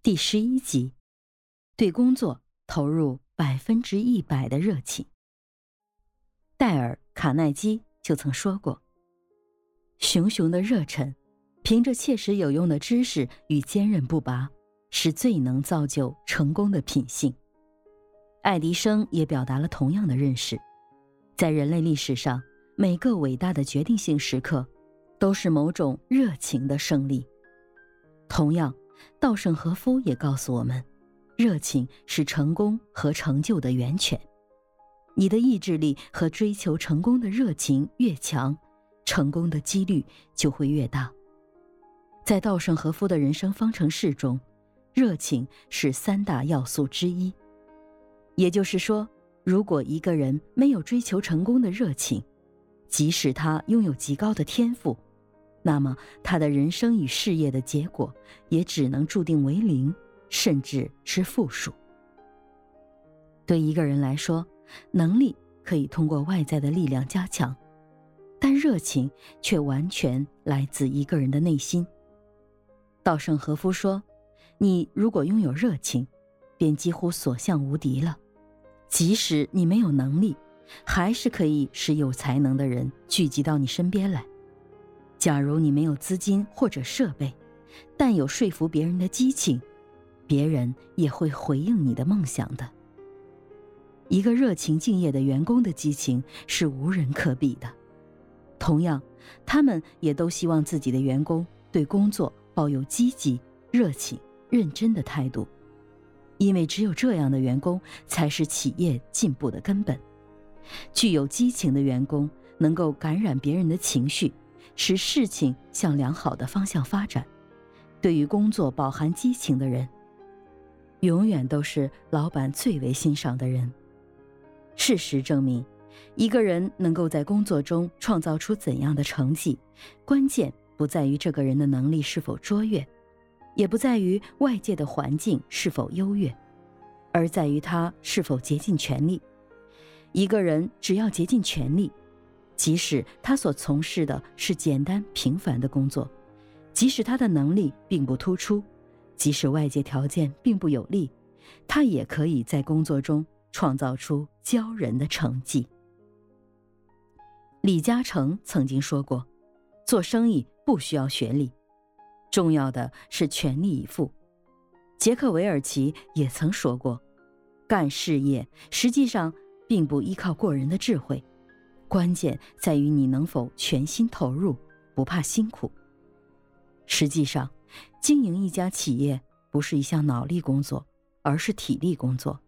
第十一集，对工作投入百分之一百的热情。戴尔·卡耐基就曾说过：“熊熊的热忱，凭着切实有用的知识与坚韧不拔，是最能造就成功的品性。”爱迪生也表达了同样的认识。在人类历史上，每个伟大的决定性时刻，都是某种热情的胜利。同样，稻盛和夫也告诉我们，热情是成功和成就的源泉。你的意志力和追求成功的热情越强，成功的几率就会越大。在稻盛和夫的人生方程式中，热情是三大要素之一。也就是说，如果一个人没有追求成功的热情，即使他拥有极高的天赋，那么他的人生与事业的结果也只能注定为零，甚至是负数。对一个人来说，能力可以通过外在的力量加强，但热情却完全来自一个人的内心。稻盛和夫说：“你如果拥有热情，便几乎所向无敌了。”即使你没有能力，还是可以使有才能的人聚集到你身边来。假如你没有资金或者设备，但有说服别人的激情，别人也会回应你的梦想的。一个热情敬业的员工的激情是无人可比的。同样，他们也都希望自己的员工对工作抱有积极、热情、认真的态度。因为只有这样的员工才是企业进步的根本。具有激情的员工能够感染别人的情绪，使事情向良好的方向发展。对于工作饱含激情的人，永远都是老板最为欣赏的人。事实证明，一个人能够在工作中创造出怎样的成绩，关键不在于这个人的能力是否卓越。也不在于外界的环境是否优越，而在于他是否竭尽全力。一个人只要竭尽全力，即使他所从事的是简单平凡的工作，即使他的能力并不突出，即使外界条件并不有利，他也可以在工作中创造出骄人的成绩。李嘉诚曾经说过：“做生意不需要学历。”重要的是全力以赴。杰克韦尔奇也曾说过：“干事业实际上并不依靠过人的智慧，关键在于你能否全心投入，不怕辛苦。”实际上，经营一家企业不是一项脑力工作，而是体力工作。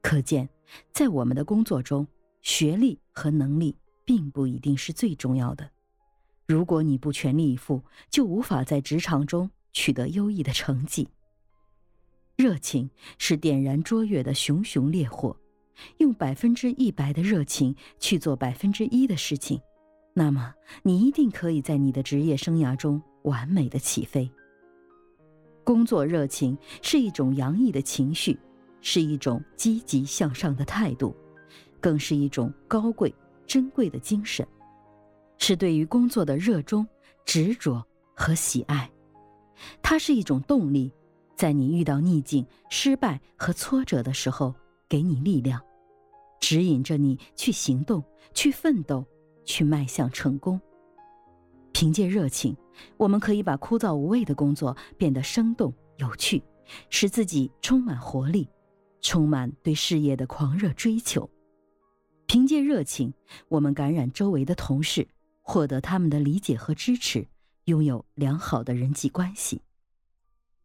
可见，在我们的工作中，学历和能力并不一定是最重要的。如果你不全力以赴，就无法在职场中取得优异的成绩。热情是点燃卓越的熊熊烈火，用百分之一百的热情去做百分之一的事情，那么你一定可以在你的职业生涯中完美的起飞。工作热情是一种洋溢的情绪，是一种积极向上的态度，更是一种高贵珍贵的精神。是对于工作的热衷、执着和喜爱，它是一种动力，在你遇到逆境、失败和挫折的时候，给你力量，指引着你去行动、去奋斗、去迈向成功。凭借热情，我们可以把枯燥无味的工作变得生动有趣，使自己充满活力，充满对事业的狂热追求。凭借热情，我们感染周围的同事。获得他们的理解和支持，拥有良好的人际关系。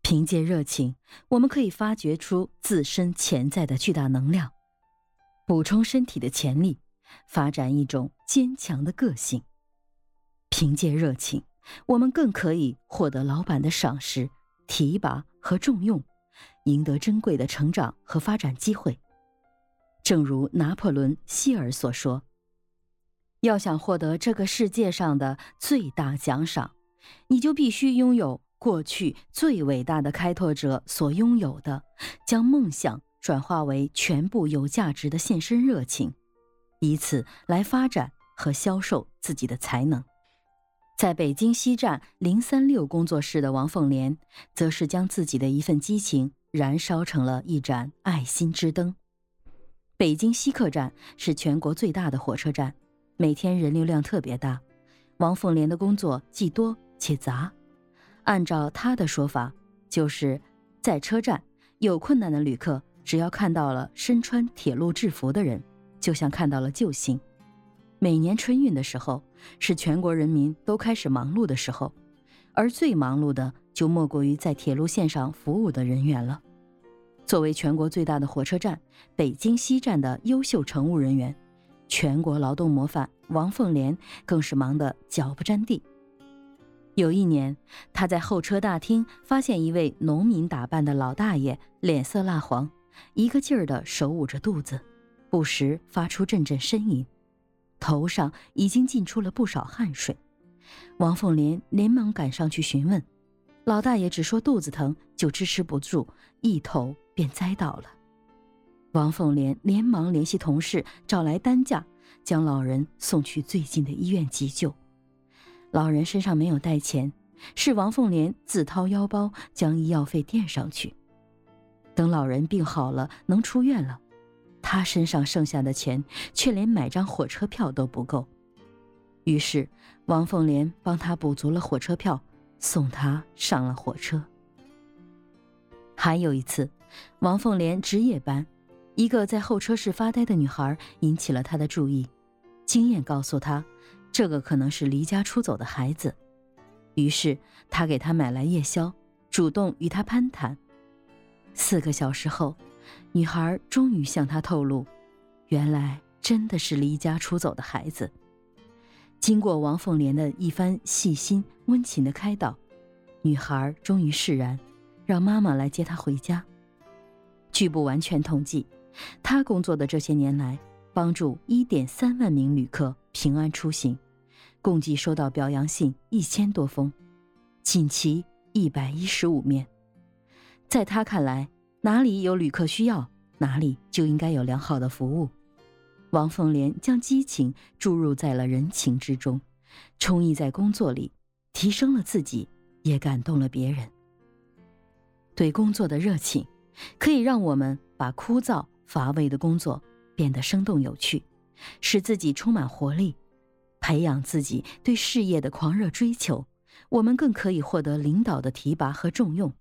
凭借热情，我们可以发掘出自身潜在的巨大能量，补充身体的潜力，发展一种坚强的个性。凭借热情，我们更可以获得老板的赏识、提拔和重用，赢得珍贵的成长和发展机会。正如拿破仑·希尔所说。要想获得这个世界上的最大奖赏，你就必须拥有过去最伟大的开拓者所拥有的，将梦想转化为全部有价值的献身热情，以此来发展和销售自己的才能。在北京西站零三六工作室的王凤莲，则是将自己的一份激情燃烧成了一盏爱心之灯。北京西客站是全国最大的火车站，每天人流量特别大。王凤莲的工作既多且杂，按照他的说法，就是在车站有困难的旅客，只要看到了身穿铁路制服的人，就像看到了救星。每年春运的时候，是全国人民都开始忙碌的时候，而最忙碌的就莫过于在铁路线上服务的人员了。作为全国最大的火车站，北京西站的优秀乘务人员，全国劳动模范王凤莲更是忙得脚不沾地。有一年，他在候车大厅发现一位农民打扮的老大爷，脸色蜡黄，一个劲儿的手捂着肚子，不时发出阵阵呻吟，头上已经浸出了不少汗水。王凤莲连忙赶上去询问，老大爷只说肚子疼，就支持不住，一头。便栽倒了，王凤莲连忙联系同事找来担架，将老人送去最近的医院急救。老人身上没有带钱，是王凤莲自掏腰包将医药费垫上去。等老人病好了，能出院了，他身上剩下的钱却连买张火车票都不够。于是，王凤莲帮他补足了火车票，送他上了火车。还有一次。王凤莲值夜班，一个在候车室发呆的女孩引起了她的注意。经验告诉她，这个可能是离家出走的孩子。于是他给她买来夜宵，主动与她攀谈。四个小时后，女孩终于向他透露，原来真的是离家出走的孩子。经过王凤莲的一番细心温情的开导，女孩终于释然，让妈妈来接她回家。据不完全统计，他工作的这些年来，帮助一点三万名旅客平安出行，共计收到表扬信一千多封，锦旗一百一十五面。在他看来，哪里有旅客需要，哪里就应该有良好的服务。王凤莲将激情注入在了人情之中，充溢在工作里，提升了自己，也感动了别人。对工作的热情。可以让我们把枯燥乏味的工作变得生动有趣，使自己充满活力，培养自己对事业的狂热追求。我们更可以获得领导的提拔和重用，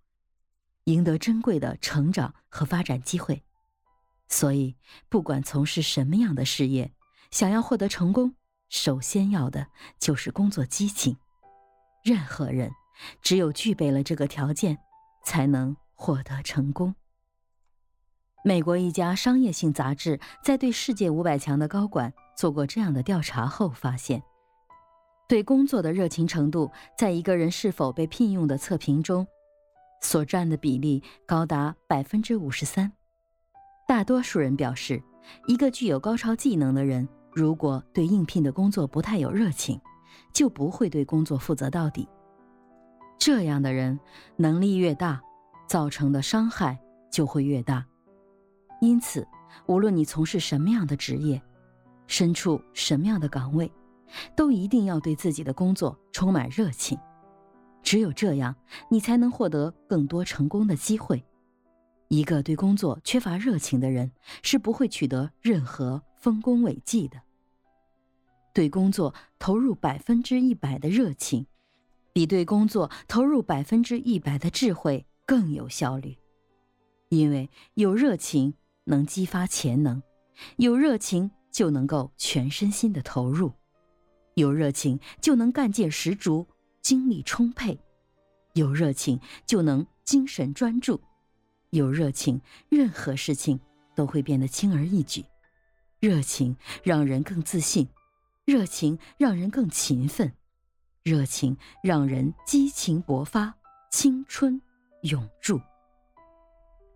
赢得珍贵的成长和发展机会。所以，不管从事什么样的事业，想要获得成功，首先要的就是工作激情。任何人只有具备了这个条件，才能获得成功。美国一家商业性杂志在对世界五百强的高管做过这样的调查后发现，对工作的热情程度在一个人是否被聘用的测评中，所占的比例高达百分之五十三。大多数人表示，一个具有高超技能的人，如果对应聘的工作不太有热情，就不会对工作负责到底。这样的人能力越大，造成的伤害就会越大。因此，无论你从事什么样的职业，身处什么样的岗位，都一定要对自己的工作充满热情。只有这样，你才能获得更多成功的机会。一个对工作缺乏热情的人，是不会取得任何丰功伟绩的。对工作投入百分之一百的热情，比对工作投入百分之一百的智慧更有效率，因为有热情。能激发潜能，有热情就能够全身心的投入，有热情就能干劲十足，精力充沛，有热情就能精神专注，有热情任何事情都会变得轻而易举。热情让人更自信，热情让人更勤奋，热情让人激情勃发，青春永驻。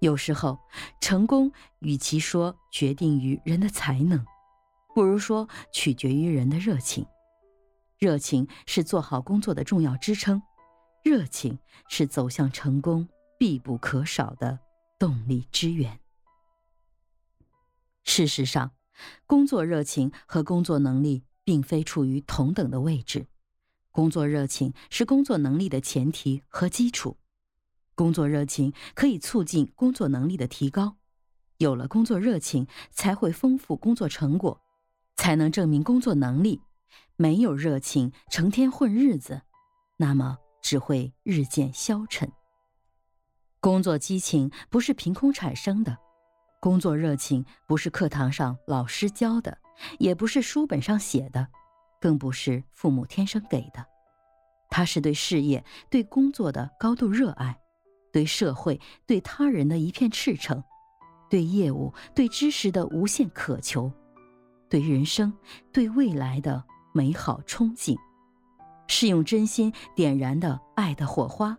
有时候，成功与其说决定于人的才能，不如说取决于人的热情。热情是做好工作的重要支撑，热情是走向成功必不可少的动力之源。事实上，工作热情和工作能力并非处于同等的位置，工作热情是工作能力的前提和基础。工作热情可以促进工作能力的提高，有了工作热情，才会丰富工作成果，才能证明工作能力。没有热情，成天混日子，那么只会日渐消沉。工作激情不是凭空产生的，工作热情不是课堂上老师教的，也不是书本上写的，更不是父母天生给的，它是对事业、对工作的高度热爱。对社会、对他人的一片赤诚，对业务、对知识的无限渴求，对人生、对未来的美好憧憬，是用真心点燃的爱的火花，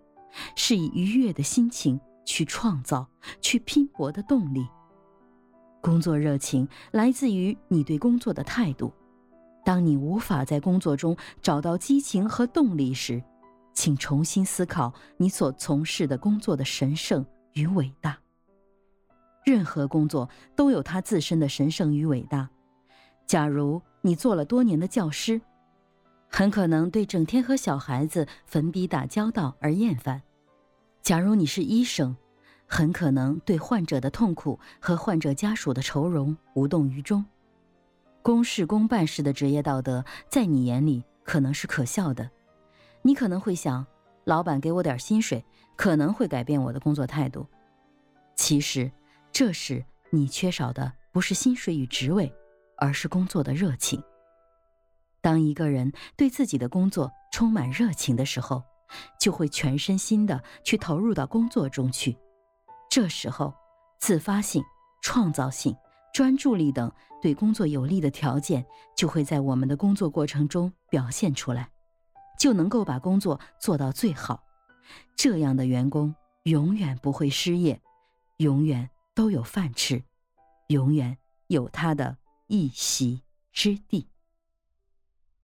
是以愉悦的心情去创造、去拼搏的动力。工作热情来自于你对工作的态度。当你无法在工作中找到激情和动力时，请重新思考你所从事的工作的神圣与伟大。任何工作都有它自身的神圣与伟大。假如你做了多年的教师，很可能对整天和小孩子粉笔打交道而厌烦；假如你是医生，很可能对患者的痛苦和患者家属的愁容无动于衷。公事公办式的职业道德，在你眼里可能是可笑的。你可能会想，老板给我点薪水，可能会改变我的工作态度。其实，这时你缺少的不是薪水与职位，而是工作的热情。当一个人对自己的工作充满热情的时候，就会全身心的去投入到工作中去。这时候，自发性、创造性、专注力等对工作有利的条件，就会在我们的工作过程中表现出来。就能够把工作做到最好，这样的员工永远不会失业，永远都有饭吃，永远有他的一席之地。